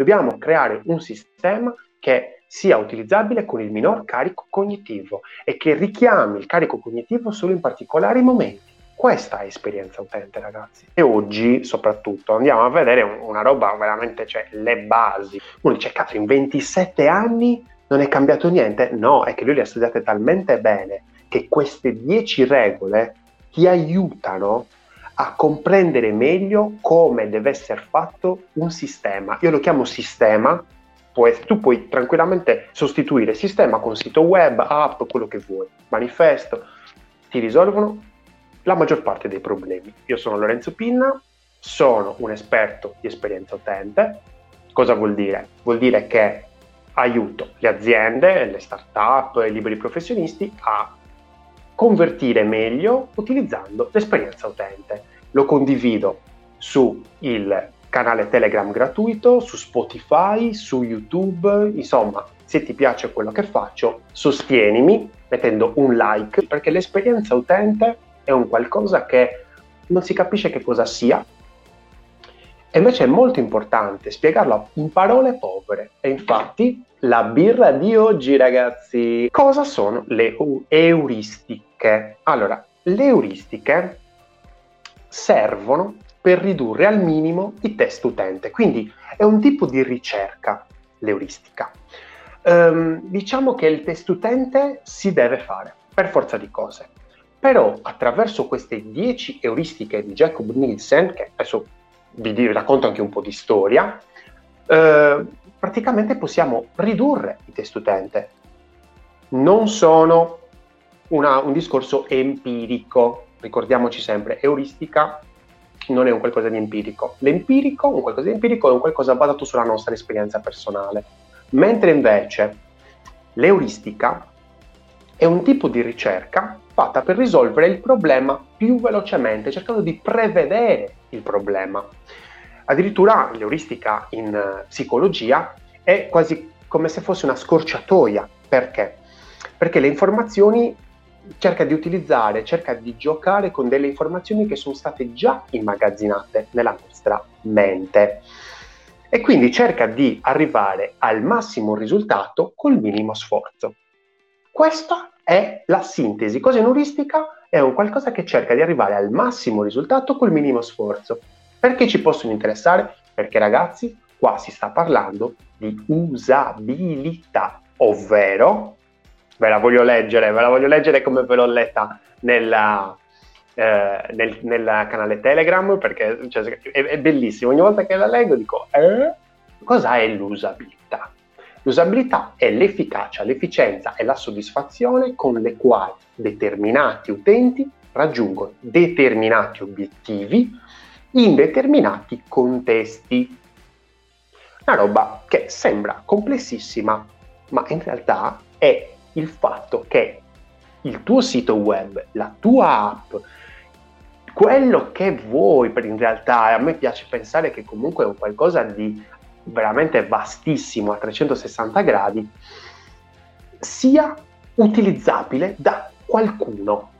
Dobbiamo creare un sistema che sia utilizzabile con il minor carico cognitivo e che richiami il carico cognitivo solo in particolari momenti. Questa è esperienza utente, ragazzi. E oggi, soprattutto, andiamo a vedere una roba veramente, cioè, le basi. Uno dice, cazzo, in 27 anni non è cambiato niente? No, è che lui le ha studiate talmente bene che queste 10 regole ti aiutano a comprendere meglio come deve essere fatto un sistema. Io lo chiamo sistema, tu puoi tranquillamente sostituire sistema con sito web, app, quello che vuoi, manifesto, ti risolvono la maggior parte dei problemi. Io sono Lorenzo Pinna, sono un esperto di esperienza utente. Cosa vuol dire? Vuol dire che aiuto le aziende, le start-up, i liberi professionisti a convertire meglio utilizzando l'esperienza utente. Lo condivido su il canale Telegram gratuito, su Spotify, su YouTube, insomma, se ti piace quello che faccio, sostienimi mettendo un like perché l'esperienza utente è un qualcosa che non si capisce che cosa sia, e invece è molto importante spiegarlo in parole povere. E infatti la birra di oggi, ragazzi, cosa sono le euristiche? Allora, le euristiche servono per ridurre al minimo i test utente, quindi è un tipo di ricerca l'euristica. Um, diciamo che il test utente si deve fare per forza di cose. Però attraverso queste 10 euristiche di Jacob Nielsen, che adesso vi racconto anche un po' di storia, eh, praticamente possiamo ridurre i test utente. Non sono una, un discorso empirico, ricordiamoci sempre, euristica non è un qualcosa di empirico. L'empirico, un qualcosa di empirico, è un qualcosa basato sulla nostra esperienza personale. Mentre invece l'euristica è un tipo di ricerca fatta per risolvere il problema più velocemente, cercando di prevedere il problema. Addirittura l'euristica in uh, psicologia è quasi come se fosse una scorciatoia. Perché? Perché le informazioni cerca di utilizzare, cerca di giocare con delle informazioni che sono state già immagazzinate nella nostra mente. E quindi cerca di arrivare al massimo risultato col minimo sforzo. Questa è la sintesi. Cosa in euristica? È un qualcosa che cerca di arrivare al massimo risultato col minimo sforzo. Perché ci possono interessare? Perché ragazzi, qua si sta parlando di usabilità, ovvero, ve la voglio leggere, ve la voglio leggere come ve l'ho letta nella, eh, nel, nel, canale Telegram, perché cioè, è, è, bellissimo. Ogni volta che la leggo dico, eh? Cosa è l'usabilità? L'usabilità è l'efficacia, l'efficienza e la soddisfazione con le quali determinati utenti raggiungono determinati obiettivi in determinati contesti. Una roba che sembra complessissima, ma in realtà è il fatto che il tuo sito web, la tua app, quello che vuoi, per in realtà a me piace pensare che comunque è un qualcosa di veramente vastissimo a 360 gradi, sia utilizzabile da qualcuno.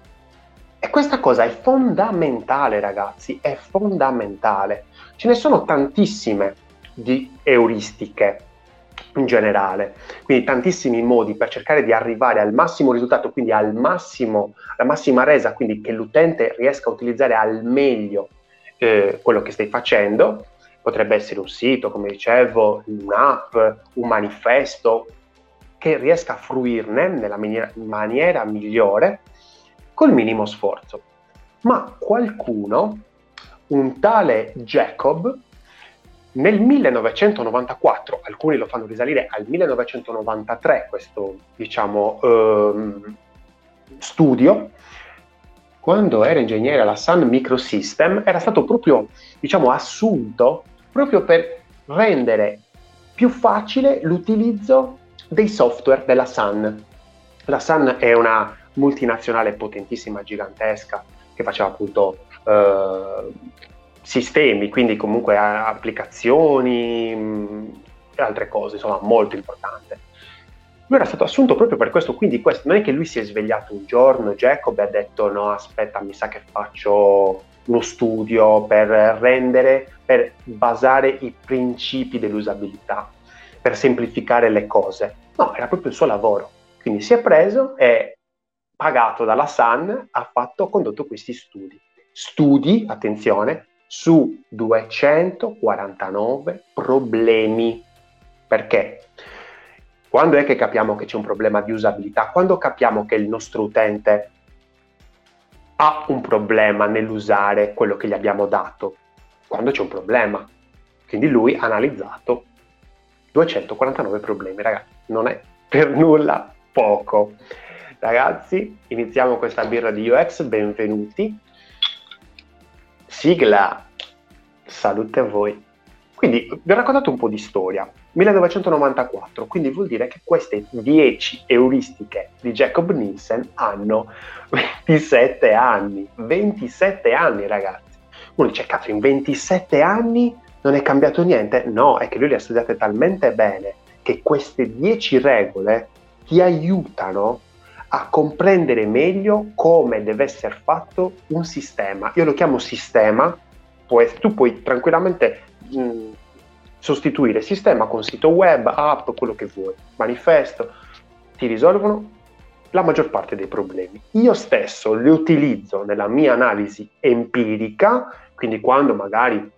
E questa cosa è fondamentale, ragazzi, è fondamentale. Ce ne sono tantissime di euristiche in generale, quindi tantissimi modi per cercare di arrivare al massimo risultato, quindi al massimo, alla massima resa, quindi che l'utente riesca a utilizzare al meglio eh, quello che stai facendo potrebbe essere un sito, come dicevo, un'app, un manifesto, che riesca a fruirne nella maniera, maniera migliore col minimo sforzo. Ma qualcuno, un tale Jacob, nel 1994, alcuni lo fanno risalire al 1993, questo diciamo ehm, studio, quando era ingegnere alla Sun Microsystem, era stato proprio diciamo, assunto proprio per rendere più facile l'utilizzo dei software della Sun. La Sun è una multinazionale potentissima, gigantesca, che faceva appunto eh, sistemi, quindi comunque applicazioni mh, e altre cose, insomma, molto importante. Lui era stato assunto proprio per questo, quindi questo non è che lui si è svegliato un giorno, Jacob, e ha detto no, aspetta, mi sa che faccio uno studio, per rendere, per basare i principi dell'usabilità, per semplificare le cose. No, era proprio il suo lavoro. Quindi si è preso e pagato dalla Sun ha fatto, condotto questi studi. Studi, attenzione, su 249 problemi. Perché? Quando è che capiamo che c'è un problema di usabilità? Quando capiamo che il nostro utente ha un problema nell'usare quello che gli abbiamo dato? Quando c'è un problema. Quindi lui ha analizzato 249 problemi, ragazzi, non è per nulla poco. Ragazzi, iniziamo questa birra di UX, benvenuti. Sigla, salute a voi. Quindi vi ho raccontato un po' di storia. 1994, quindi vuol dire che queste 10 euristiche di Jacob Nielsen hanno 27 anni. 27 anni, ragazzi. Uno dice, cazzo, in 27 anni non è cambiato niente? No, è che lui le ha studiate talmente bene che queste 10 regole ti aiutano a comprendere meglio come deve essere fatto un sistema. Io lo chiamo sistema, tu puoi tranquillamente mh, sostituire sistema con sito web, app, quello che vuoi, manifesto, ti risolvono la maggior parte dei problemi. Io stesso li utilizzo nella mia analisi empirica, quindi quando magari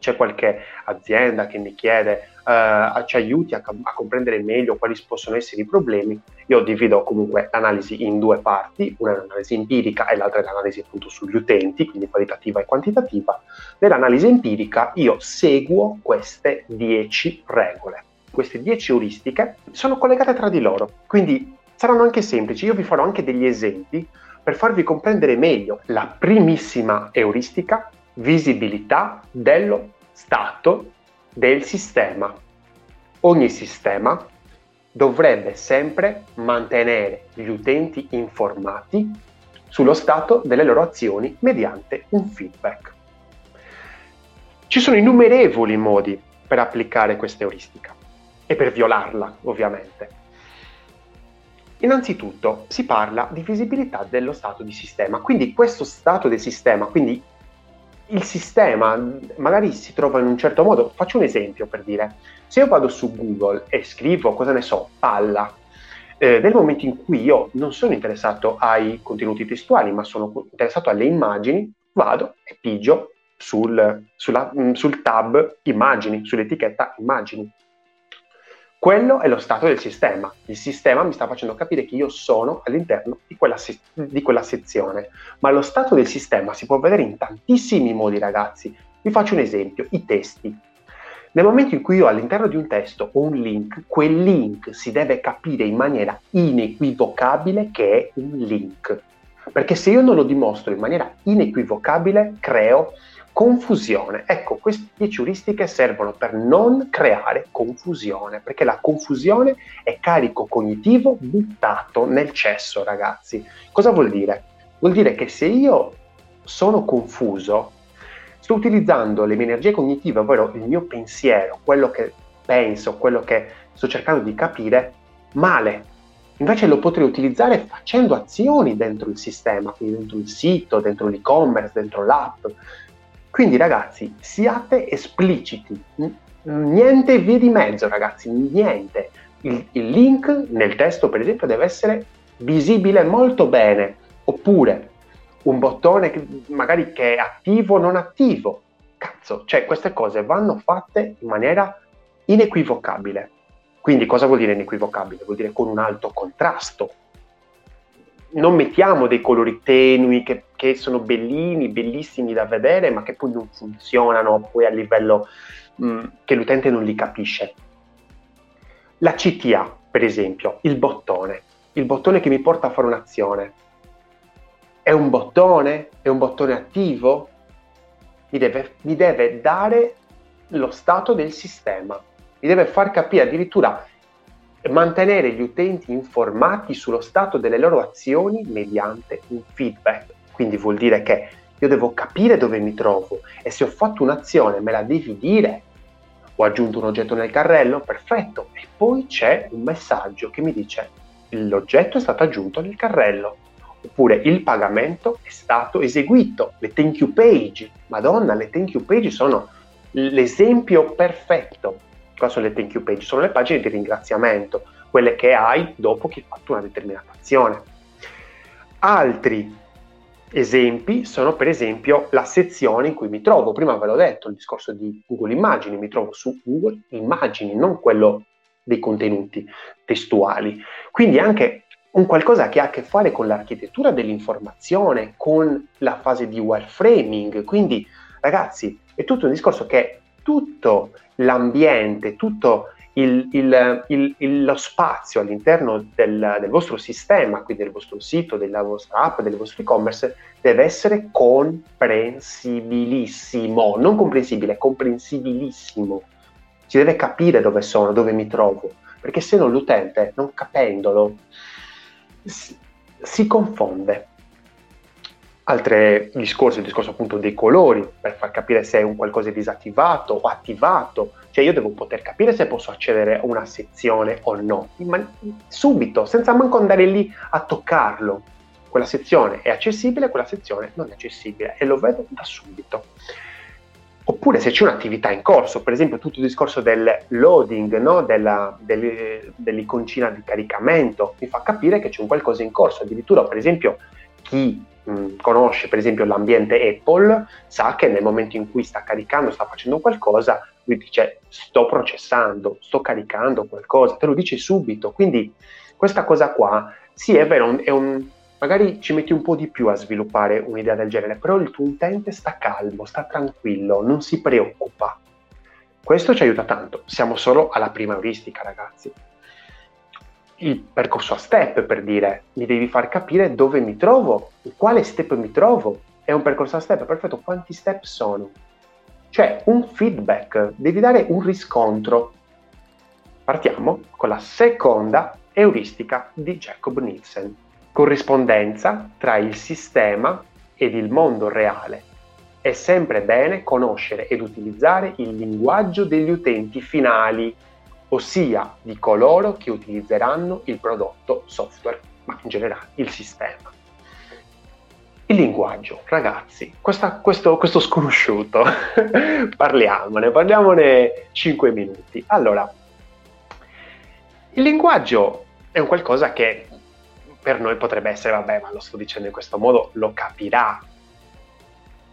c'è qualche azienda che mi chiede uh, ci aiuti a, a, comprendere meglio quali possono essere i problemi, io divido comunque l'analisi in due parti, una è l'analisi empirica e l'altra è l'analisi appunto sugli utenti, quindi qualitativa e quantitativa. Nell'analisi empirica io seguo queste 10 regole. Queste 10 euristiche sono collegate tra di loro, quindi saranno anche semplici. Io vi farò anche degli esempi per farvi comprendere meglio la primissima euristica visibilità dello stato del sistema. Ogni sistema dovrebbe sempre mantenere gli utenti informati sullo stato delle loro azioni mediante un feedback. Ci sono innumerevoli modi per applicare questa euristica e per violarla, ovviamente. Innanzitutto si parla di visibilità dello stato di sistema, quindi questo stato del sistema, quindi il sistema magari si trova in un certo modo. Faccio un esempio per dire, se io vado su Google e scrivo, cosa ne so, palla, eh, nel momento in cui io non sono interessato ai contenuti testuali, ma sono interessato alle immagini, vado e pigio sul, sulla, mm, sul tab immagini, sull'etichetta immagini. Quello è lo stato del sistema. Il sistema mi sta facendo capire che io sono all'interno di quella, se- di quella sezione. Ma lo stato del sistema si può vedere in tantissimi modi, ragazzi. Vi faccio un esempio, i testi. Nel momento in cui io all'interno di un testo ho un link, quel link si deve capire in maniera inequivocabile che è un link. Perché se io non lo dimostro in maniera inequivocabile, creo Confusione. Ecco, queste 10 euristiche servono per non creare confusione, perché la confusione è carico cognitivo buttato nel cesso, ragazzi. Cosa vuol dire? Vuol dire che se io sono confuso, sto utilizzando le mie energie cognitive, ovvero il mio pensiero, quello che penso, quello che sto cercando di capire, male. Invece lo potrei utilizzare facendo azioni dentro il sistema, quindi dentro il sito, dentro l'e-commerce, dentro l'app, quindi ragazzi, siate espliciti, niente vie di mezzo ragazzi, niente. Il, il link nel testo per esempio deve essere visibile molto bene, oppure un bottone che, magari che è attivo o non attivo. Cazzo, cioè queste cose vanno fatte in maniera inequivocabile. Quindi cosa vuol dire inequivocabile? Vuol dire con un alto contrasto, non mettiamo dei colori tenui che, che, sono bellini, bellissimi da vedere, ma che poi non funzionano poi a livello mh, mm, che l'utente non li capisce. La CTA, per esempio, il bottone, il bottone che mi porta a fare un'azione. È un bottone? È un bottone attivo? Mi deve, mi deve dare lo stato del sistema, mi deve far capire addirittura mantenere gli utenti informati sullo stato delle loro azioni mediante un feedback. Quindi vuol dire che io devo capire dove mi trovo e se ho fatto un'azione me la devi dire. Ho aggiunto un oggetto nel carrello? Perfetto. E poi c'è un messaggio che mi dice l'oggetto è stato aggiunto nel carrello. oppure il pagamento è stato eseguito, le thank you page, madonna, le thank you page sono l'esempio perfetto. Cosa sono le thank you page? Sono le pagine di ringraziamento, quelle che hai dopo che hai fatto una determinata azione. Altri esempi sono per esempio la sezione in cui mi trovo. Prima ve l'ho detto, il discorso di Google Immagini, mi trovo su Google Immagini, non quello dei contenuti testuali. Quindi anche un qualcosa che ha a che fare con l'architettura dell'informazione, con la fase di wireframing. Quindi, ragazzi, è tutto un discorso che tutto l'ambiente, tutto il, il, il, lo spazio all'interno del, del, vostro sistema, quindi del vostro sito, della vostra app, del vostro e-commerce, deve essere comprensibilissimo, non comprensibile, comprensibilissimo. Si deve capire dove sono, dove mi trovo, perché se no l'utente, non capendolo, si, si confonde. Altri discorsi, il discorso appunto dei colori, per far capire se è un qualcosa disattivato o attivato, cioè io devo poter capire se posso accedere a una sezione o no, ma subito, senza manco andare lì a toccarlo. Quella sezione è accessibile, quella sezione non è accessibile e lo vedo da subito. Oppure se c'è un'attività in corso, per esempio tutto il discorso del loading, no? Della, del, dell'iconcina di caricamento, mi fa capire che c'è un qualcosa in corso. Addirittura, per esempio, chi conosce per esempio l'ambiente Apple sa che nel momento in cui sta caricando, sta facendo qualcosa, lui dice sto processando, sto caricando qualcosa, te lo dice subito. Quindi questa cosa qua, sì è vero, è un, magari ci metti un po' di più a sviluppare un'idea del genere, però il tuo utente sta calmo, sta tranquillo, non si preoccupa. Questo ci aiuta tanto, siamo solo alla prima euristica ragazzi il percorso a step per dire mi devi far capire dove mi trovo, in quale step mi trovo. È un percorso a step, perfetto, quanti step sono? Cioè un feedback, devi dare un riscontro. Partiamo con la seconda euristica di Jacob Nielsen, corrispondenza tra il sistema ed il mondo reale. È sempre bene conoscere ed utilizzare il linguaggio degli utenti finali ossia di coloro che utilizzeranno il prodotto software, ma in generale il sistema. Il linguaggio, ragazzi, questa, questo, questo sconosciuto, parliamone, parliamone 5 minuti. Allora, il linguaggio è un qualcosa che per noi potrebbe essere, vabbè, ma lo sto dicendo in questo modo, lo capirà,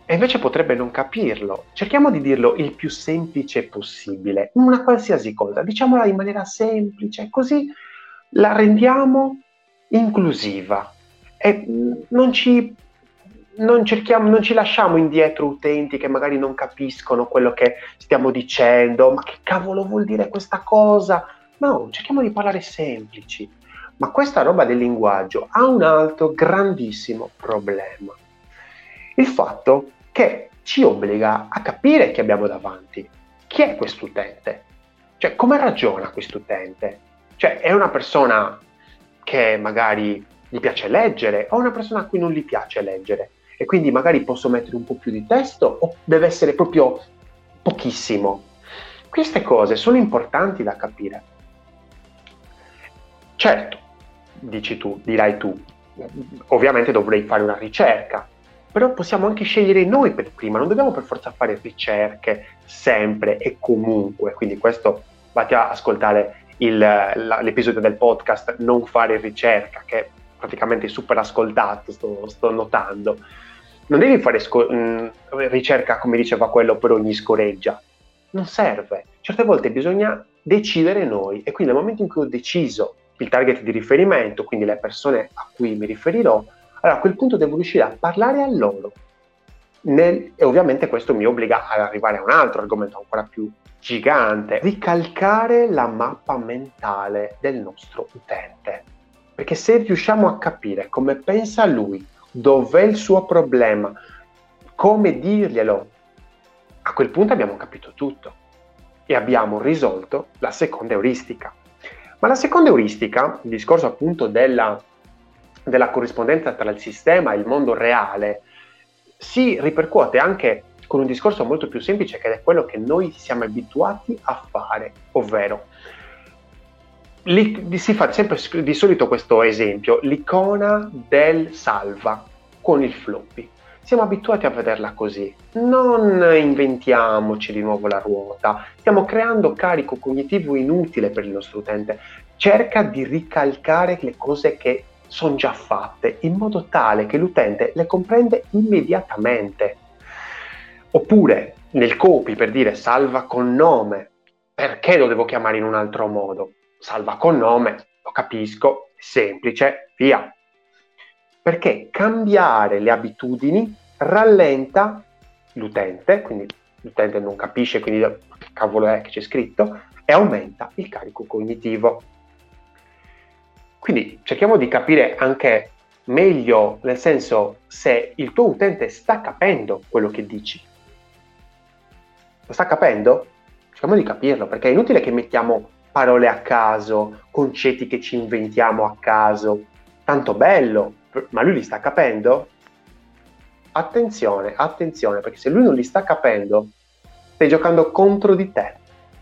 e invece potrebbe non capirlo. Cerchiamo di dirlo il più semplice possibile, una qualsiasi cosa, diciamola in maniera semplice, così la rendiamo inclusiva e non ci, non, non ci lasciamo indietro utenti che magari non capiscono quello che stiamo dicendo, ma che cavolo vuol dire questa cosa? No, cerchiamo di parlare semplici. Ma questa roba del linguaggio ha un altro grandissimo problema. Il fatto che ci obbliga a capire chi abbiamo davanti. Chi è quest'utente? Cioè, come ragiona quest'utente? Cioè, è una persona che magari gli piace leggere o una persona a cui non gli piace leggere? E quindi magari posso mettere un po' più di testo o deve essere proprio pochissimo? Queste cose sono importanti da capire. Certo, dici tu, dirai tu, ovviamente dovrei fare una ricerca, però possiamo anche scegliere noi per prima, non dobbiamo per forza fare ricerche sempre e comunque, quindi questo vatti a ascoltare il, la, l'episodio del podcast Non fare ricerca, che è praticamente super ascoltato, sto, sto notando. Non devi fare sco- mh, ricerca, come diceva quello, per ogni scoreggia. Non serve. Certe volte bisogna decidere noi e quindi nel momento in cui ho deciso il target di riferimento, quindi le persone a cui mi riferirò, allora a quel punto devo riuscire a parlare a loro. Nel, e ovviamente questo mi obbliga ad arrivare a un altro argomento ancora più gigante, ricalcare la mappa mentale del nostro utente. Perché se riusciamo a capire come pensa lui, dov'è il suo problema, come dirglielo, a quel punto abbiamo capito tutto e abbiamo risolto la seconda euristica. Ma la seconda euristica, il discorso appunto della della corrispondenza tra il sistema e il mondo reale si ripercuote anche con un discorso molto più semplice che è quello che noi siamo abituati a fare, ovvero si fa sempre di solito questo esempio, l'icona del salva con il floppy. Siamo abituati a vederla così. Non inventiamoci di nuovo la ruota, stiamo creando carico cognitivo inutile per il nostro utente. Cerca di ricalcare le cose che sono già fatte in modo tale che l'utente le comprende immediatamente. Oppure nel copy per dire salva con nome, perché lo devo chiamare in un altro modo? Salva con nome, lo capisco, è semplice, via perché cambiare le abitudini rallenta l'utente, quindi l'utente non capisce quindi che cavolo è che c'è scritto, e aumenta il carico cognitivo. Quindi cerchiamo di capire anche meglio, nel senso, se il tuo utente sta capendo quello che dici. Lo sta capendo? Cerchiamo di capirlo, perché è inutile che mettiamo parole a caso, concetti che ci inventiamo a caso. Tanto bello, ma lui li sta capendo? Attenzione, attenzione, perché se lui non li sta capendo, stai giocando contro di te,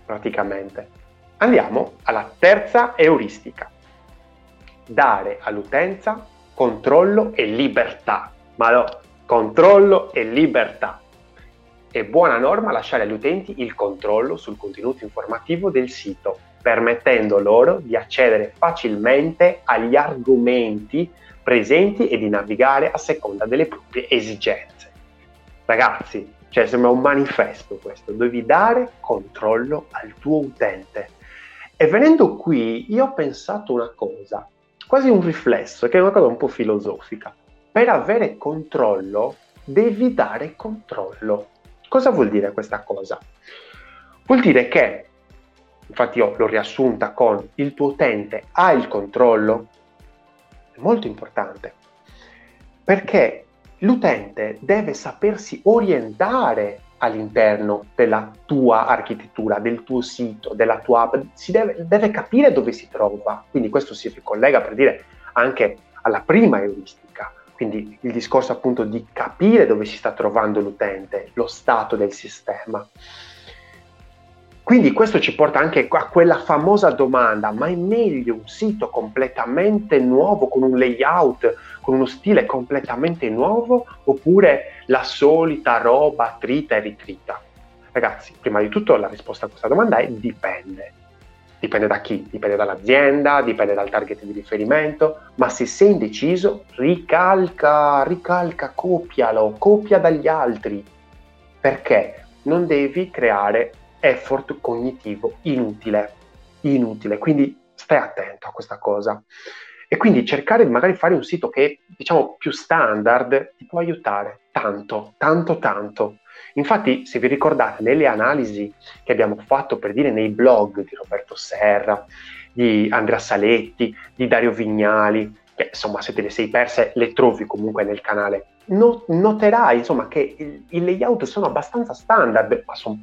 praticamente. Andiamo alla terza euristica. Dare all'utenza controllo e libertà. Ma no, controllo e libertà. È buona norma lasciare agli utenti il controllo sul contenuto informativo del sito, permettendo loro di accedere facilmente agli argomenti presenti e di navigare a seconda delle proprie esigenze. Ragazzi, cioè sembra un manifesto questo, devi dare controllo al tuo utente. E venendo qui, io ho pensato una cosa, quasi un riflesso, che è una cosa un po' filosofica. Per avere controllo, devi dare controllo. Cosa vuol dire questa cosa? Vuol dire che, infatti io l'ho riassunta con il tuo utente ha il controllo, è molto importante perché l'utente deve sapersi orientare all'interno della tua architettura, del tuo sito, della tua app, si deve, deve capire dove si trova. Quindi questo si ricollega per dire anche alla prima euristica, quindi il discorso appunto di capire dove si sta trovando l'utente, lo stato del sistema. Quindi questo ci porta anche a quella famosa domanda, ma è meglio un sito completamente nuovo, con un layout, con uno stile completamente nuovo, oppure la solita roba trita e ritrita? Ragazzi, prima di tutto la risposta a questa domanda è dipende. Dipende da chi? Dipende dall'azienda, dipende dal target di riferimento, ma se sei indeciso, ricalca, ricalca, copialo, copia dagli altri. Perché? Non devi creare effort cognitivo inutile, inutile, quindi stai attento a questa cosa. E quindi cercare di magari fare un sito che diciamo, più standard ti può aiutare tanto, tanto, tanto. Infatti, se vi ricordate, nelle analisi che abbiamo fatto per dire nei blog di Roberto Serra, di Andrea Saletti, di Dario Vignali, che insomma se te le sei perse le trovi comunque nel canale, no, noterai insomma che i layout sono abbastanza standard, ma sono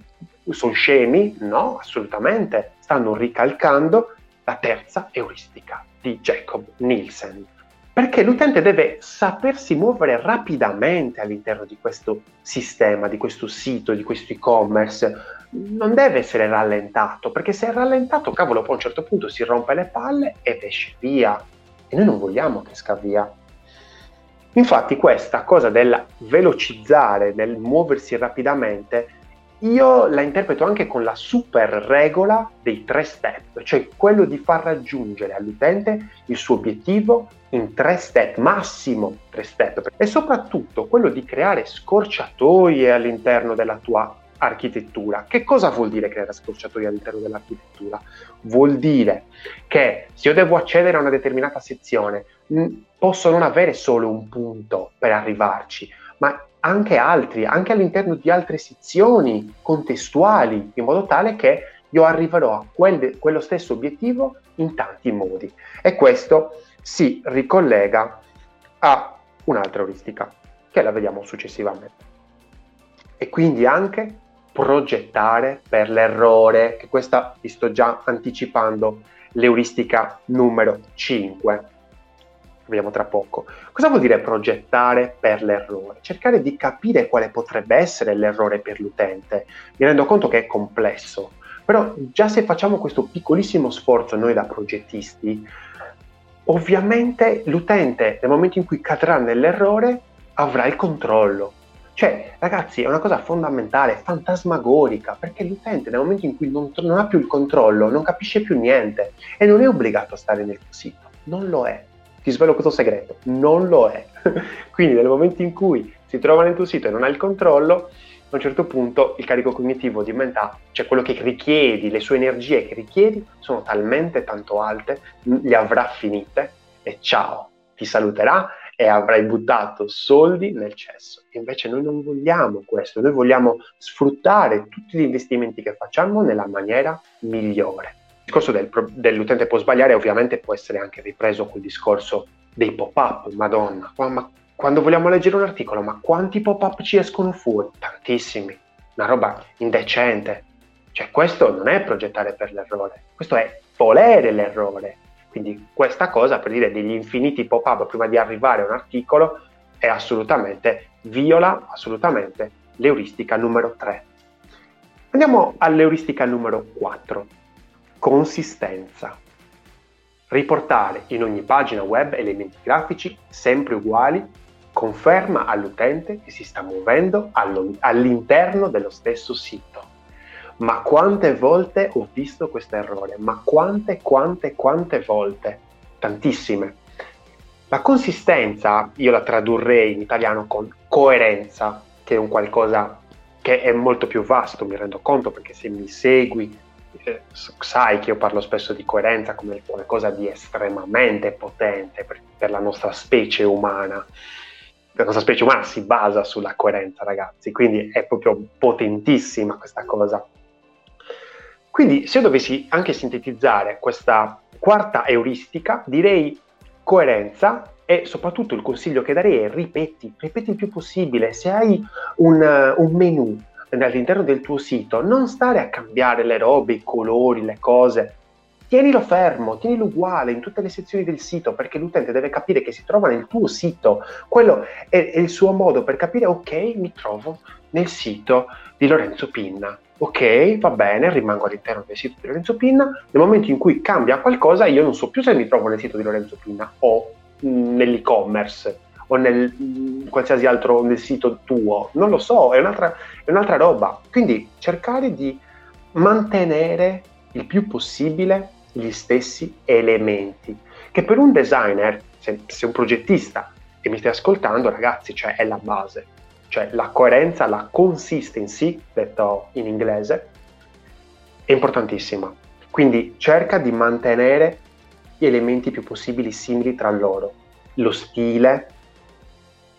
sono scemi? No, assolutamente. Stanno ricalcando la terza euristica di Jacob Nielsen. Perché l'utente deve sapersi muovere rapidamente all'interno di questo sistema, di questo sito, di questo e-commerce. Non deve essere rallentato, perché se è rallentato, cavolo, poi a un certo punto si rompe le palle ed esce via. E noi non vogliamo che esca via. Infatti questa cosa del velocizzare, del muoversi rapidamente, io la interpreto anche con la super regola dei tre step, cioè quello di far raggiungere all'utente il suo obiettivo in tre step, massimo tre step, e soprattutto quello di creare scorciatoie all'interno della tua architettura. Che cosa vuol dire creare scorciatoie all'interno dell'architettura? Vuol dire che se io devo accedere a una determinata sezione, posso non avere solo un punto per arrivarci, ma anche altri, anche all'interno di altre sezioni contestuali, in modo tale che io arriverò a quel, quello stesso obiettivo in tanti modi. E questo si ricollega a un'altra euristica, che la vediamo successivamente. E quindi anche progettare per l'errore, che questa vi sto già anticipando, l'euristica numero 5 vediamo tra poco. Cosa vuol dire progettare per l'errore? Cercare di capire quale potrebbe essere l'errore per l'utente. Mi rendo conto che è complesso, Però già se facciamo questo piccolissimo sforzo noi da progettisti, ovviamente l'utente nel momento in cui cadrà nell'errore avrà il controllo. Cioè, ragazzi, è una cosa fondamentale, fantasmagorica, perché l'utente nel momento in cui non, non ha più il controllo, non capisce più niente e non è obbligato a stare nel sito, non lo è. Ti svelo questo segreto, non lo è. Quindi nel momento in cui si trova nel tuo sito e non ha il controllo, a un certo punto il carico cognitivo diventa, cioè quello che richiedi, le sue energie che richiedi sono talmente tanto alte, le avrà finite e ciao, ti saluterà e avrai buttato soldi nel cesso. Invece noi non vogliamo questo, noi vogliamo sfruttare tutti gli investimenti che facciamo nella maniera migliore. Discorso del, dell'utente può sbagliare ovviamente può essere anche ripreso col discorso dei pop-up, madonna, ma quando vogliamo leggere un articolo, ma quanti pop-up ci escono fuori? Tantissimi, una roba indecente. Cioè questo non è progettare per l'errore, questo è volere l'errore. Quindi questa cosa, per dire degli infiniti pop-up prima di arrivare a un articolo, è assolutamente, viola assolutamente l'euristica numero 3. Andiamo all'euristica numero 4, consistenza. Riportare in ogni pagina web elementi grafici sempre uguali conferma all'utente che si sta muovendo all'interno dello stesso sito. Ma quante volte ho visto questo errore? Ma quante, quante, quante volte? Tantissime. La consistenza io la tradurrei in italiano con coerenza, che è un qualcosa che è molto più vasto, mi rendo conto, perché se mi segui eh, sai che io parlo spesso di coerenza come qualcosa di estremamente potente per, per la nostra specie umana la nostra specie umana si basa sulla coerenza, ragazzi, quindi è proprio potentissima questa cosa. Quindi se io dovessi anche sintetizzare questa quarta euristica, direi coerenza e soprattutto il consiglio che darei è ripeti, ripeti il più possibile. Se hai un, un menu all'interno del tuo sito, non stare a cambiare le robe, i colori, le cose, tienilo fermo, tienilo uguale in tutte le sezioni del sito perché l'utente deve capire che si trova nel tuo sito. Quello è, è il suo modo per capire, ok, mi trovo nel sito di Lorenzo Pinna. Ok, va bene, rimango all'interno del sito di Lorenzo Pinna. Nel momento in cui cambia qualcosa, io non so più se mi trovo nel sito di Lorenzo Pinna o mm, nell'e-commerce o nel mh, mm, qualsiasi altro nel sito tuo. Non lo so, è un'altra, è un'altra roba. Quindi cercare di mantenere il più possibile gli stessi elementi, che per un designer, se, se un progettista e mi stai ascoltando, ragazzi, cioè è la base, cioè la coerenza, la consistency, detto in inglese, è importantissima. Quindi cerca di mantenere gli elementi più possibili simili tra loro, lo stile,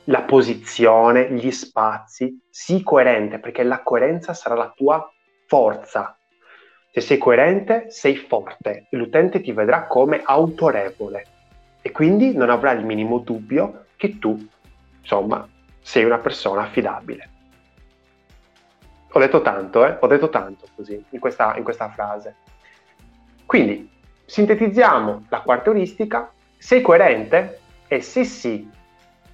la posizione, gli spazi, sii coerente perché la coerenza sarà la tua forza, se sei coerente, sei forte e l'utente ti vedrà come autorevole e quindi non avrà il minimo dubbio che tu, insomma, sei una persona affidabile. Ho detto tanto, eh? Ho detto tanto così, in questa, in questa frase. Quindi, sintetizziamo la quarta euristica. Sei coerente? E se sì,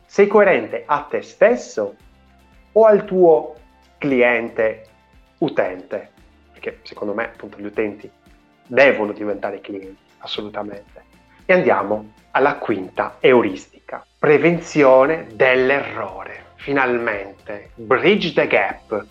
sei coerente a te stesso o al tuo cliente utente? perché secondo me appunto gli utenti devono diventare clienti, assolutamente. E andiamo alla quinta euristica, prevenzione dell'errore. Finalmente, bridge the gap,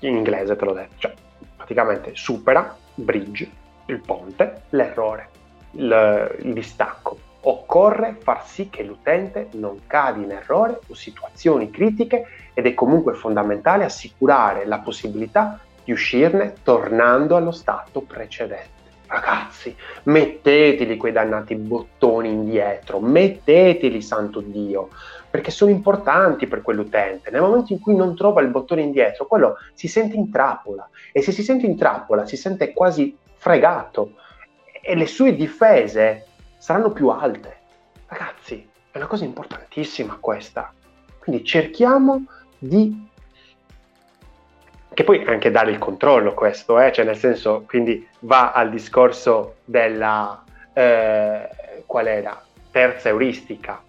in inglese te l'ho detto, cioè praticamente supera, bridge, il ponte, l'errore, il, il distacco. Occorre far sì che l'utente non cadi in errore o situazioni critiche ed è comunque fondamentale assicurare la possibilità di uscirne tornando allo stato precedente. Ragazzi, metteteli quei dannati bottoni indietro, metteteli, santo Dio, perché sono importanti per quell'utente. Nel momento in cui non trova il bottone indietro, quello si sente in trappola e se si sente in trappola si sente quasi fregato e le sue difese saranno più alte. Ragazzi, è una cosa importantissima questa. Quindi cerchiamo di che poi anche dare il controllo questo, eh? cioè nel senso, quindi va al discorso della, eh, qual era, terza euristica.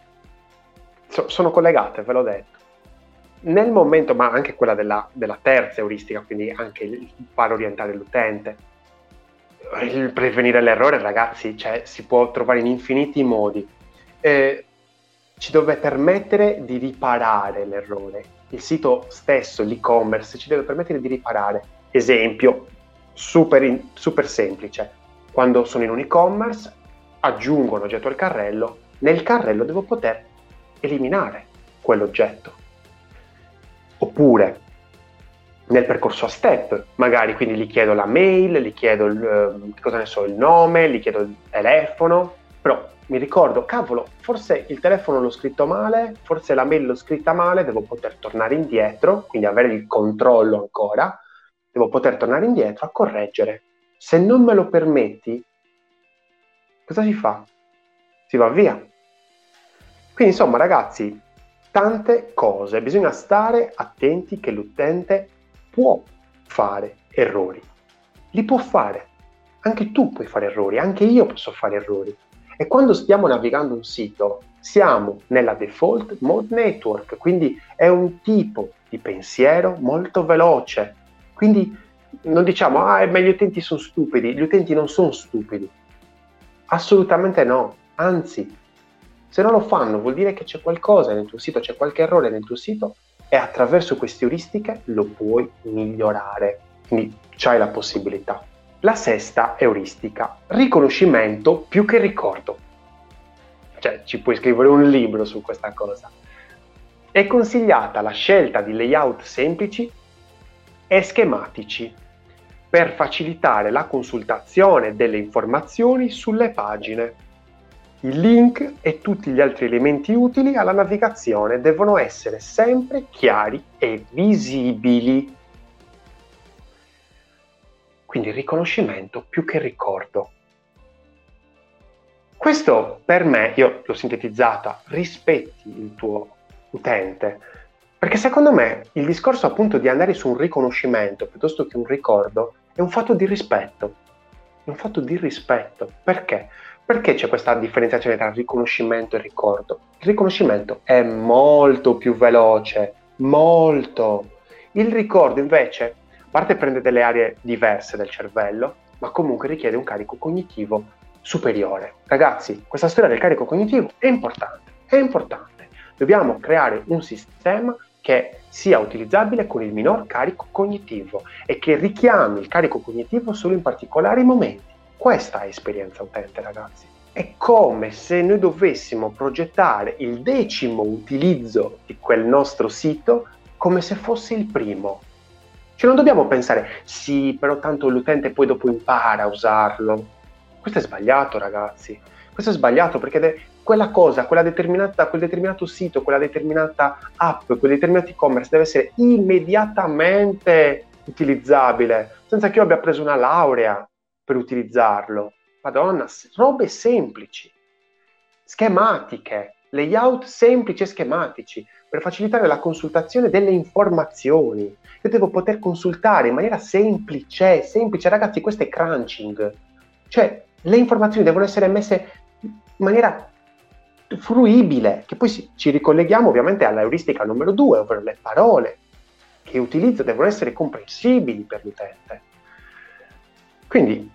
So, sono collegate, ve l'ho detto. nel momento, ma anche quella della, della terza euristica, quindi anche il far orientare l'utente, il prevenire l'errore, ragazzi, cioè, si può trovare in infiniti modi. Eh, ci deve permettere di riparare l'errore. Il sito stesso, l'e-commerce, ci deve permettere di riparare. Esempio, super, in, super semplice. Quando sono in un e-commerce, aggiungo un oggetto al carrello, nel carrello devo poter eliminare quell'oggetto. Oppure nel percorso a step, magari quindi gli chiedo la mail, gli chiedo il, eh, so, il nome, gli chiedo il telefono, però mi ricordo, cavolo, forse il telefono l'ho scritto male, forse la mail l'ho scritta male, devo poter tornare indietro, quindi avere il controllo ancora, devo poter tornare indietro a correggere. Se non me lo permetti, cosa si fa? Si va via. Quindi insomma ragazzi, tante cose, bisogna stare attenti che l'utente può fare errori. Li può fare. Anche tu puoi fare errori, anche io posso fare errori. E quando stiamo navigando un sito, siamo nella default mode network, quindi è un tipo di pensiero molto veloce. Quindi non diciamo, ah, ma gli utenti sono stupidi, gli utenti non sono stupidi. Assolutamente no, anzi, se non lo fanno vuol dire che c'è qualcosa nel tuo sito, c'è qualche errore nel tuo sito e attraverso queste euristiche lo puoi migliorare. Quindi c'hai la possibilità. La sesta euristica, riconoscimento più che ricordo. Cioè, ci puoi scrivere un libro su questa cosa. È consigliata la scelta di layout semplici e schematici per facilitare la consultazione delle informazioni sulle pagine. Il link e tutti gli altri elementi utili alla navigazione devono essere sempre chiari e visibili quindi riconoscimento più che ricordo. Questo per me, io l'ho sintetizzata, rispetti il tuo utente, perché secondo me il discorso appunto di andare su un riconoscimento piuttosto che un ricordo è un fatto di rispetto. È un fatto di rispetto. Perché? Perché c'è questa differenziazione tra riconoscimento e ricordo? Il riconoscimento è molto più veloce, molto. Il ricordo invece parte prende delle aree diverse del cervello, ma comunque richiede un carico cognitivo superiore. Ragazzi, questa storia del carico cognitivo è importante, è importante. Dobbiamo creare un sistema che sia utilizzabile con il minor carico cognitivo e che richiami il carico cognitivo solo in particolari momenti. Questa è esperienza utente, ragazzi. È come se noi dovessimo progettare il decimo utilizzo di quel nostro sito come se fosse il primo. Cioè non dobbiamo pensare, sì, però tanto l'utente poi dopo impara a usarlo. Questo è sbagliato, ragazzi. Questo è sbagliato perché quella cosa, quella quel determinato sito, quella determinata app, quel determinato e-commerce deve essere immediatamente utilizzabile, senza che io abbia preso una laurea per utilizzarlo. Madonna, robe semplici, schematiche, layout semplici e schematici per facilitare la consultazione delle informazioni. Io devo poter consultare in maniera semplice, semplice, ragazzi, questo è crunching. Cioè, le informazioni devono essere messe in maniera fruibile, che poi ci ricolleghiamo ovviamente alla euristica numero due, ovvero le parole che utilizzo devono essere comprensibili per l'utente. Quindi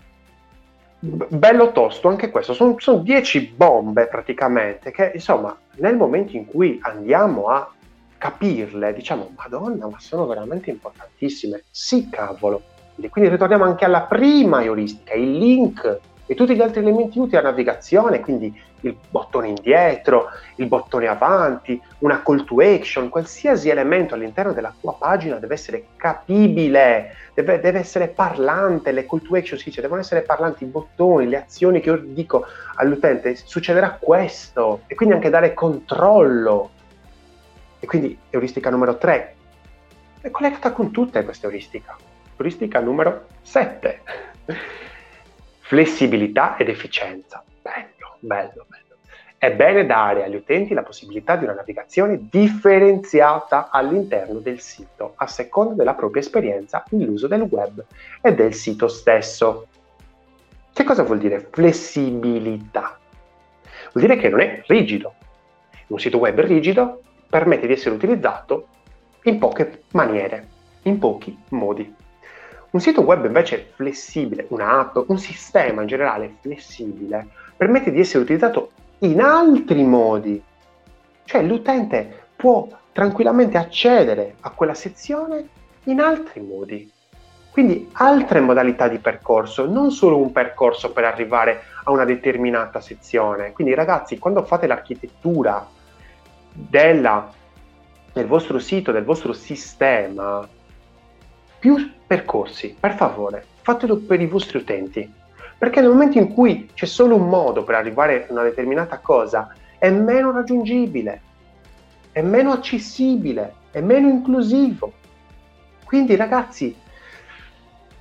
bello tosto anche questo, sono, sono dieci bombe praticamente che insomma nel momento in cui andiamo a capirle diciamo madonna ma sono veramente importantissime, sì cavolo, quindi ritorniamo anche alla prima euristica, il link e tutti gli altri elementi utili alla navigazione, quindi il bottone indietro, il bottone avanti, una call to action, qualsiasi elemento all'interno della tua pagina deve essere capibile, deve, deve essere parlante, le call to action si dice, devono essere parlanti i bottoni, le azioni che io dico all'utente, succederà questo e quindi anche dare controllo. E quindi euristica numero 3 è collegata con tutte queste euristiche. Euristica numero 7 flessibilità ed efficienza. Bello, bello, bello. È bene dare agli utenti la possibilità di una navigazione differenziata all'interno del sito, a seconda della propria esperienza nell'uso del web e del sito stesso. Che cosa vuol dire flessibilità? Vuol dire che non è rigido. Un sito web rigido permette di essere utilizzato in poche maniere, in pochi modi. Un sito web invece flessibile, un'app, un sistema in generale flessibile, permette di essere utilizzato in altri modi. Cioè l'utente può tranquillamente accedere a quella sezione in altri modi. Quindi altre modalità di percorso, non solo un percorso per arrivare a una determinata sezione. Quindi ragazzi, quando fate l'architettura della, del vostro sito, del vostro sistema, più percorsi, per favore, fatelo per i vostri utenti. Perché nel momento in cui c'è solo un modo per arrivare a una determinata cosa, è meno raggiungibile, è meno accessibile, è meno inclusivo. Quindi ragazzi,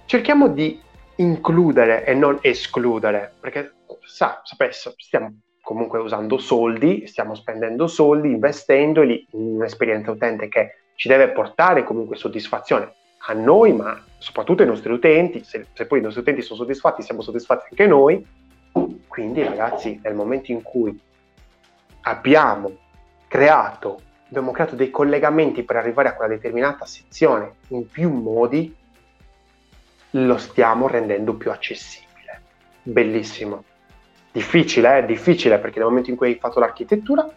cerchiamo di includere e non escludere, perché sa, sapesse, stiamo comunque usando soldi, stiamo spendendo soldi, investendoli in un'esperienza utente che ci deve portare comunque soddisfazione a noi, ma soprattutto ai nostri utenti. Se, se poi i nostri utenti sono soddisfatti, siamo soddisfatti anche noi. Quindi, ragazzi, nel momento in cui abbiamo creato, abbiamo creato dei collegamenti per arrivare a quella determinata sezione in più modi, lo stiamo rendendo più accessibile. Bellissimo. Difficile, eh? Difficile perché nel momento in cui hai fatto l'architettura,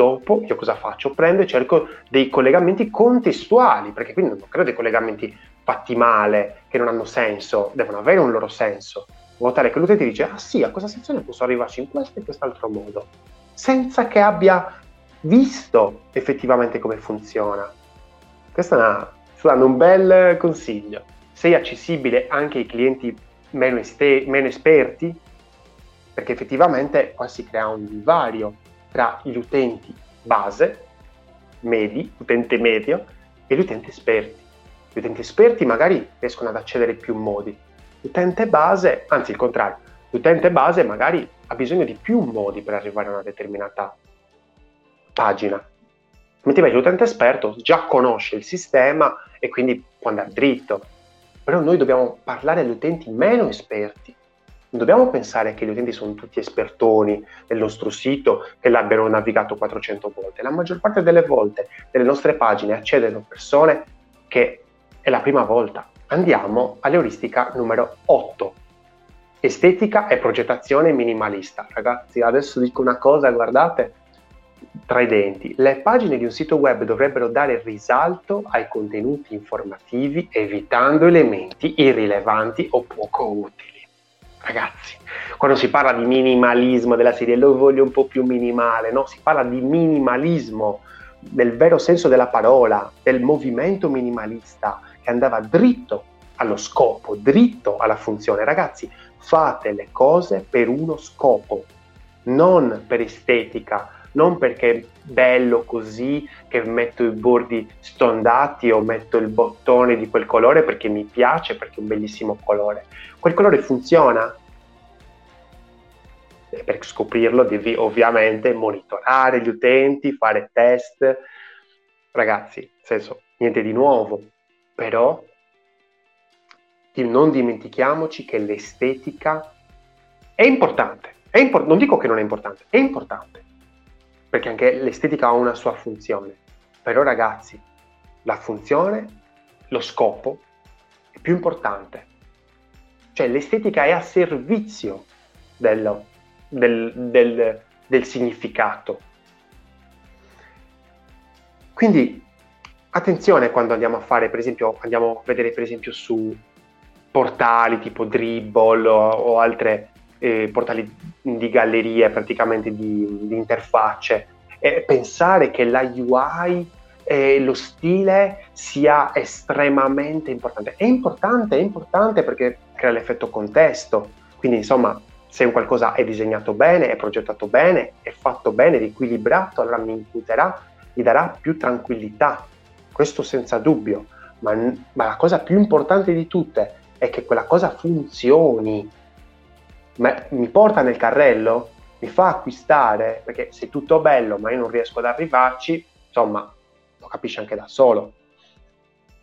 dopo io cosa faccio? Prendo e cerco dei collegamenti contestuali, perché quindi non creo dei collegamenti fatti male, che non hanno senso, devono avere un loro senso. In modo tale che l'utente dice, ah sì, a questa sezione posso arrivarci in questo e quest'altro modo, senza che abbia visto effettivamente come funziona. Questo è una, un bel consiglio sei accessibile anche ai clienti meno, este- meno esperti, perché effettivamente qua si crea un divario tra gli utenti base, medi, utente medio, e gli utenti esperti. Gli utenti esperti magari riescono ad accedere in più modi. L'utente base, anzi il contrario, l'utente base magari ha bisogno di più modi per arrivare a una determinata pagina. Mentre l'utente esperto già conosce il sistema e quindi può andare dritto però noi dobbiamo parlare agli utenti meno esperti. Non dobbiamo pensare che gli utenti sono tutti espertoni del nostro sito, che l'abbiano navigato 400 volte. La maggior parte delle volte nelle nostre pagine accedono persone che è la prima volta. Andiamo all'euristica numero 8. Estetica e progettazione minimalista. Ragazzi, adesso dico una cosa, guardate, tra i denti. Le pagine di un sito web dovrebbero dare risalto ai contenuti informativi evitando elementi irrilevanti o poco utili. Ragazzi, quando si parla di minimalismo della serie lo voglio un po' più minimale, no? Si parla di minimalismo nel vero senso della parola, del movimento minimalista che andava dritto allo scopo, dritto alla funzione. Ragazzi, fate le cose per uno scopo, non per estetica, non perché è bello così che metto i bordi stondati o metto il bottone di quel colore perché mi piace, perché è un bellissimo colore. Quel colore funziona? E per scoprirlo devi ovviamente monitorare gli utenti, fare test. Ragazzi, nel senso, niente di nuovo, però non dimentichiamoci che l'estetica è importante. È impor- non dico che non è importante, è importante perché anche l'estetica ha una sua funzione. Però ragazzi, la funzione, lo scopo è più importante. Cioè l'estetica è a servizio dello, del, del, del significato. Quindi attenzione quando andiamo a fare, per esempio, andiamo a vedere per esempio su portali tipo Dribble o, o altre eh, portali di gallerie praticamente di, di interfacce. E pensare che la UI e lo stile sia estremamente importante. È importante, è importante perché crea l'effetto contesto, quindi insomma se un qualcosa è disegnato bene, è progettato bene, è fatto bene, è equilibrato, allora mi imputerà, mi darà più tranquillità, questo senza dubbio, ma, ma la cosa più importante di tutte è che quella cosa funzioni, ma mi porta nel carrello, mi fa acquistare, perché se tutto bello ma io non riesco ad arrivarci, insomma, lo capisci anche da solo.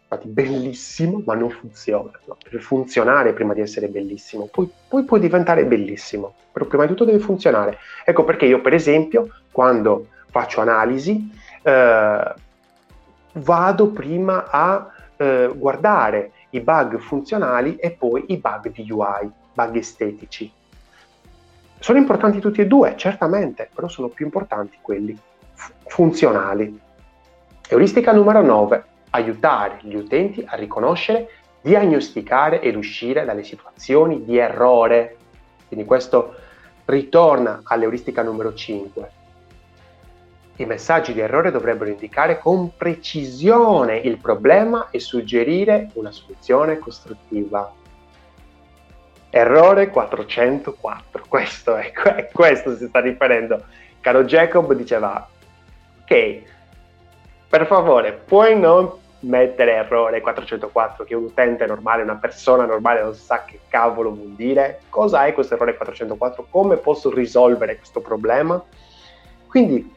Infatti bellissimo ma non funziona. No? Deve funzionare prima di essere bellissimo, poi, poi può diventare bellissimo, però prima di tutto deve funzionare. Ecco perché io per esempio quando faccio analisi, eh, vado prima a eh, guardare i bug funzionali e poi i bug di UI, bug estetici. Sono importanti tutti e due, certamente, però sono più importanti quelli funzionali. Euristica numero 9. Aiutare gli utenti a riconoscere, diagnosticare ed uscire dalle situazioni di errore. Quindi questo ritorna all'euristica numero 5. I messaggi di errore dovrebbero indicare con precisione il problema e suggerire una soluzione costruttiva. Errore 404, questo è, questo si sta riferendo. Caro Jacob diceva, ok, per favore, puoi non mettere errore 404 che un utente normale, una persona normale non sa che cavolo vuol dire? Cosa è questo errore 404? Come posso risolvere questo problema? Quindi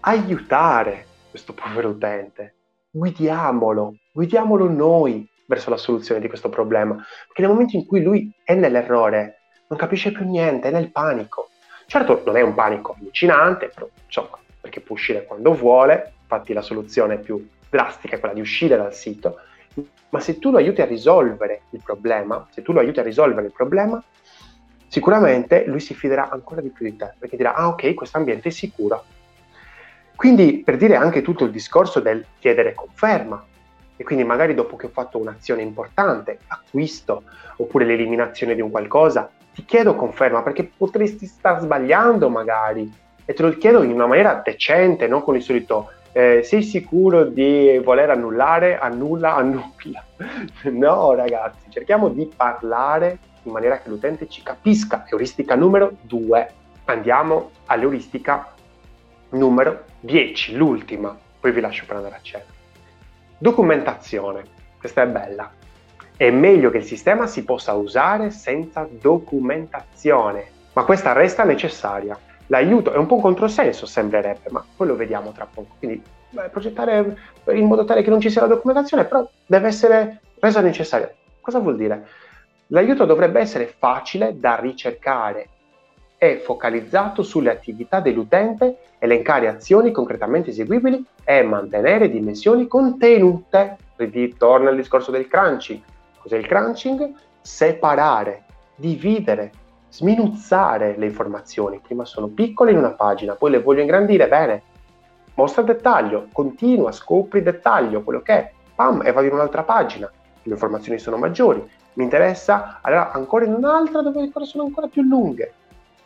aiutare questo povero utente, guidiamolo, guidiamolo noi verso la soluzione di questo problema, perché nel momento in cui lui è nell'errore, non capisce più niente, è nel panico. Certo, non è un panico allucinante, però insomma, perché può uscire quando vuole, infatti la soluzione più drastica è quella di uscire dal sito, ma se tu lo aiuti a risolvere il problema, se tu lo aiuti a risolvere il problema, sicuramente lui si fiderà ancora di più di te, perché dirà, ah ok, questo ambiente è sicuro, quindi per dire anche tutto il discorso del chiedere conferma, e quindi magari dopo che ho fatto un'azione importante, acquisto, oppure l'eliminazione di un qualcosa, ti chiedo conferma perché potresti star sbagliando magari e te lo chiedo in una maniera decente, non con il solito eh, sei sicuro di voler annullare, annulla, annulla. no ragazzi, cerchiamo di parlare in maniera che l'utente ci capisca. Euristica numero 2. Andiamo all'euristica numero 10, l'ultima, poi vi lascio per andare a cena. Documentazione, questa è bella. È meglio che il sistema si possa usare senza documentazione, ma questa resta necessaria. L'aiuto è un po' un controsenso, sembrerebbe, ma poi lo vediamo tra poco. Quindi beh, progettare in modo tale che non ci sia la documentazione, però deve essere resa necessaria. Cosa vuol dire? L'aiuto dovrebbe essere facile da ricercare è focalizzato sulle attività dell'utente, elencare azioni concretamente eseguibili e mantenere dimensioni contenute. Ritorna al discorso del crunching. Cos'è il crunching? Separare, dividere, sminuzzare le informazioni. Prima sono piccole in una pagina, poi le voglio ingrandire, bene. Mostra dettaglio, continua, scopri dettaglio, quello che è, pam, e vado in un'altra pagina. Le informazioni sono maggiori. Mi interessa allora ancora in un'altra dove sono ancora più lunghe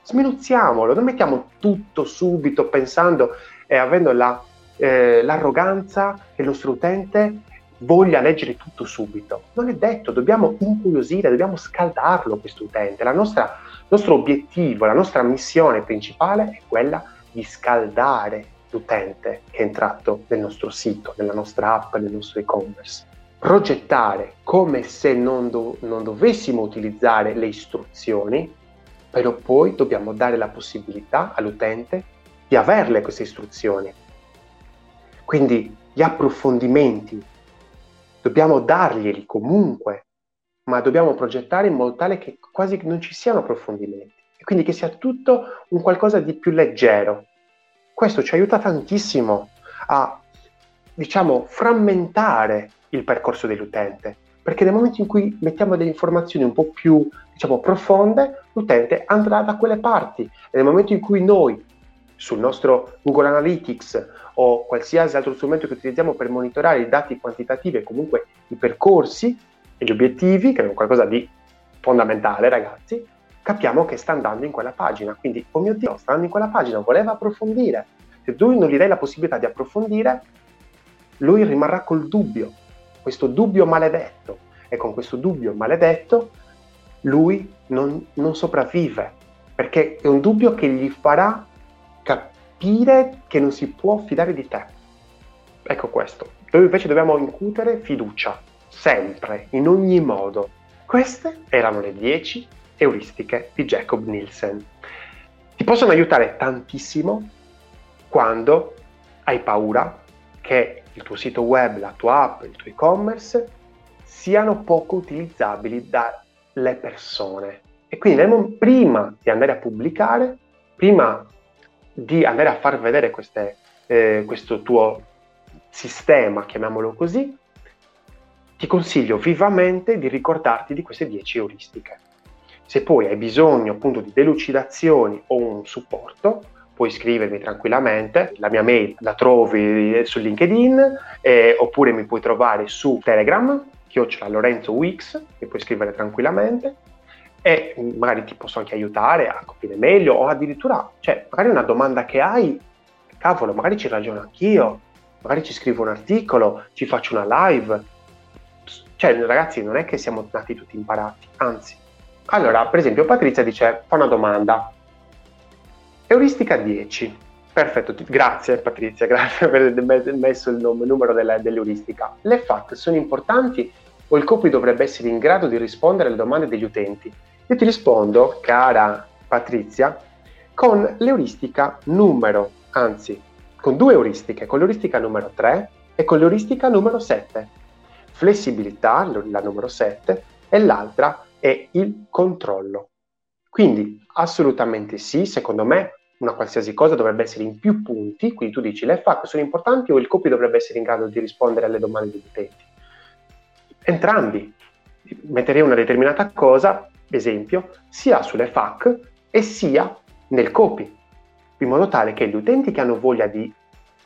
sminuzziamolo, non mettiamo tutto subito pensando e avendo la, eh, l'arroganza che il nostro utente voglia leggere tutto subito. Non è detto, dobbiamo incuriosire, dobbiamo scaldarlo questo utente. Il nostro obiettivo, la nostra missione principale è quella di scaldare l'utente che è entrato nel nostro sito, nella nostra app, nel nostro e-commerce. Progettare come se non, do- non dovessimo utilizzare le istruzioni, però poi dobbiamo dare la possibilità all'utente di averle queste istruzioni. Quindi gli approfondimenti dobbiamo darglieli comunque, ma dobbiamo progettare in modo tale che quasi non ci siano approfondimenti e quindi che sia tutto un qualcosa di più leggero. Questo ci aiuta tantissimo a, diciamo, frammentare il percorso dell'utente, perché nel momento in cui mettiamo delle informazioni un po' più diciamo, profonde, l'utente andrà da quelle parti. E nel momento in cui noi, sul nostro Google Analytics o qualsiasi altro strumento che utilizziamo per monitorare i dati quantitativi e comunque i percorsi e gli obiettivi, che è qualcosa di fondamentale, ragazzi, capiamo che sta andando in quella pagina. Quindi, oh mio Dio, sta andando in quella pagina, voleva approfondire. Se tu non gli dai la possibilità di approfondire, lui rimarrà col dubbio, questo dubbio maledetto. E con questo dubbio maledetto lui non, non sopravvive, perché è un dubbio che gli farà capire che non si può fidare di te. Ecco questo. Noi invece dobbiamo incutere fiducia, sempre, in ogni modo. Queste erano le 10 euristiche di Jacob Nielsen. Ti possono aiutare tantissimo quando hai paura che il tuo sito web, la tua app, il tuo e-commerce siano poco utilizzabili da le persone. E quindi prima di andare a pubblicare, prima di andare a far vedere queste, eh, questo tuo sistema, chiamiamolo così, ti consiglio vivamente di ricordarti di queste 10 euristiche. Se poi hai bisogno appunto di delucidazioni o un supporto, puoi scrivermi tranquillamente, la mia mail la trovi su LinkedIn eh, oppure mi puoi trovare su Telegram, chiocciola Lorenzo Wix, mi puoi scrivere tranquillamente e magari ti posso anche aiutare a capire meglio o addirittura, cioè magari una domanda che hai, cavolo, magari ci ragiono anch'io, magari ci scrivo un articolo, ci faccio una live. Cioè, ragazzi, non è che siamo nati tutti imparati, anzi. Allora, per esempio, Patrizia dice, fa una domanda. Euristica 10. Perfetto, grazie Patrizia, grazie per aver messo il, nome, numero della, dell'euristica. Le FAQ sono importanti o il copy dovrebbe essere in grado di rispondere alle domande degli utenti? Io ti rispondo, cara Patrizia, con l'euristica numero, anzi, con due euristiche, con l'euristica numero 3 e con l'euristica numero 7. Flessibilità, la numero 7, e l'altra è il controllo. Quindi assolutamente sì, secondo me una qualsiasi cosa dovrebbe essere in più punti, quindi tu dici le FAQ sono importanti o il copy dovrebbe essere in grado di rispondere alle domande degli utenti? Entrambi. Metterei una determinata cosa, esempio, sia sulle FAQ e sia nel copy, in modo tale che gli utenti che hanno voglia di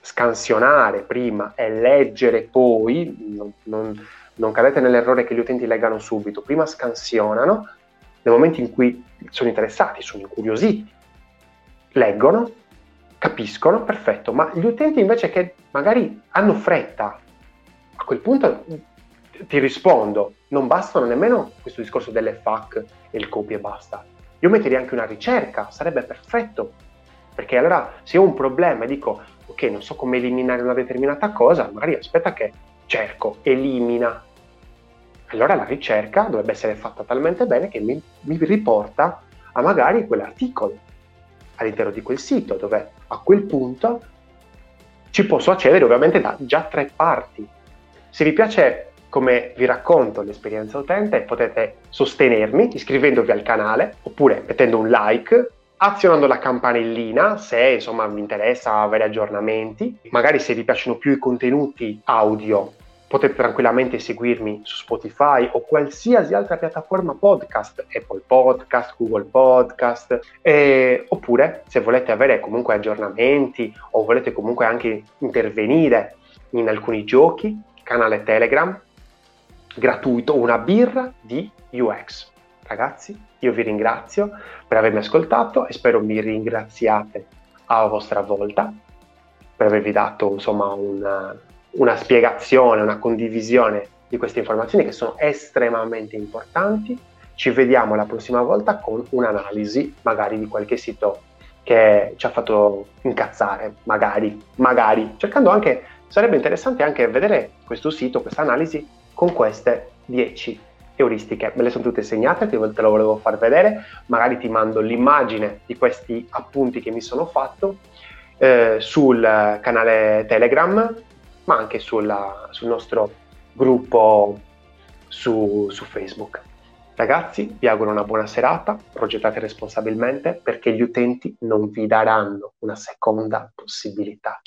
scansionare prima e leggere poi, non, non, non cadete nell'errore che gli utenti leggano subito, prima scansionano, nel momento in cui sono interessati, sono incuriositi, leggono, capiscono, perfetto, ma gli utenti invece che magari hanno fretta, a quel punto ti rispondo, non bastano nemmeno questo discorso delle FAC e il copy e basta. Io metterei anche una ricerca, sarebbe perfetto, perché allora se ho un problema e dico, ok, non so come eliminare una determinata cosa, magari aspetta che cerco, elimina. Allora la ricerca dovrebbe essere fatta talmente bene che mi, mi riporta a magari quell'articolo all'interno di quel sito, dove a quel punto ci posso accedere ovviamente da già tre parti. Se vi piace come vi racconto l'esperienza utente, potete sostenermi iscrivendovi al canale oppure mettendo un like, azionando la campanellina se insomma vi interessa avere aggiornamenti, magari se vi piacciono più i contenuti audio potete tranquillamente seguirmi su Spotify o qualsiasi altra piattaforma podcast, Apple Podcast, Google Podcast, eh, oppure se volete avere comunque aggiornamenti o volete comunque anche intervenire in alcuni giochi, canale Telegram, gratuito, una birra di UX. Ragazzi, io vi ringrazio per avermi ascoltato e spero mi ringraziate a vostra volta per avervi dato insomma una, una spiegazione, una condivisione di queste informazioni che sono estremamente importanti. Ci vediamo la prossima volta con un'analisi magari di qualche sito che ci ha fatto incazzare, magari, magari, cercando anche, sarebbe interessante anche vedere questo sito, questa analisi con queste 10 euristiche. Me le sono tutte segnate, te lo volevo far vedere, magari ti mando l'immagine di questi appunti che mi sono fatto eh, sul canale Telegram ma anche sulla, sul nostro gruppo su, su Facebook. Ragazzi, vi auguro una buona serata, progettate responsabilmente perché gli utenti non vi daranno una seconda possibilità.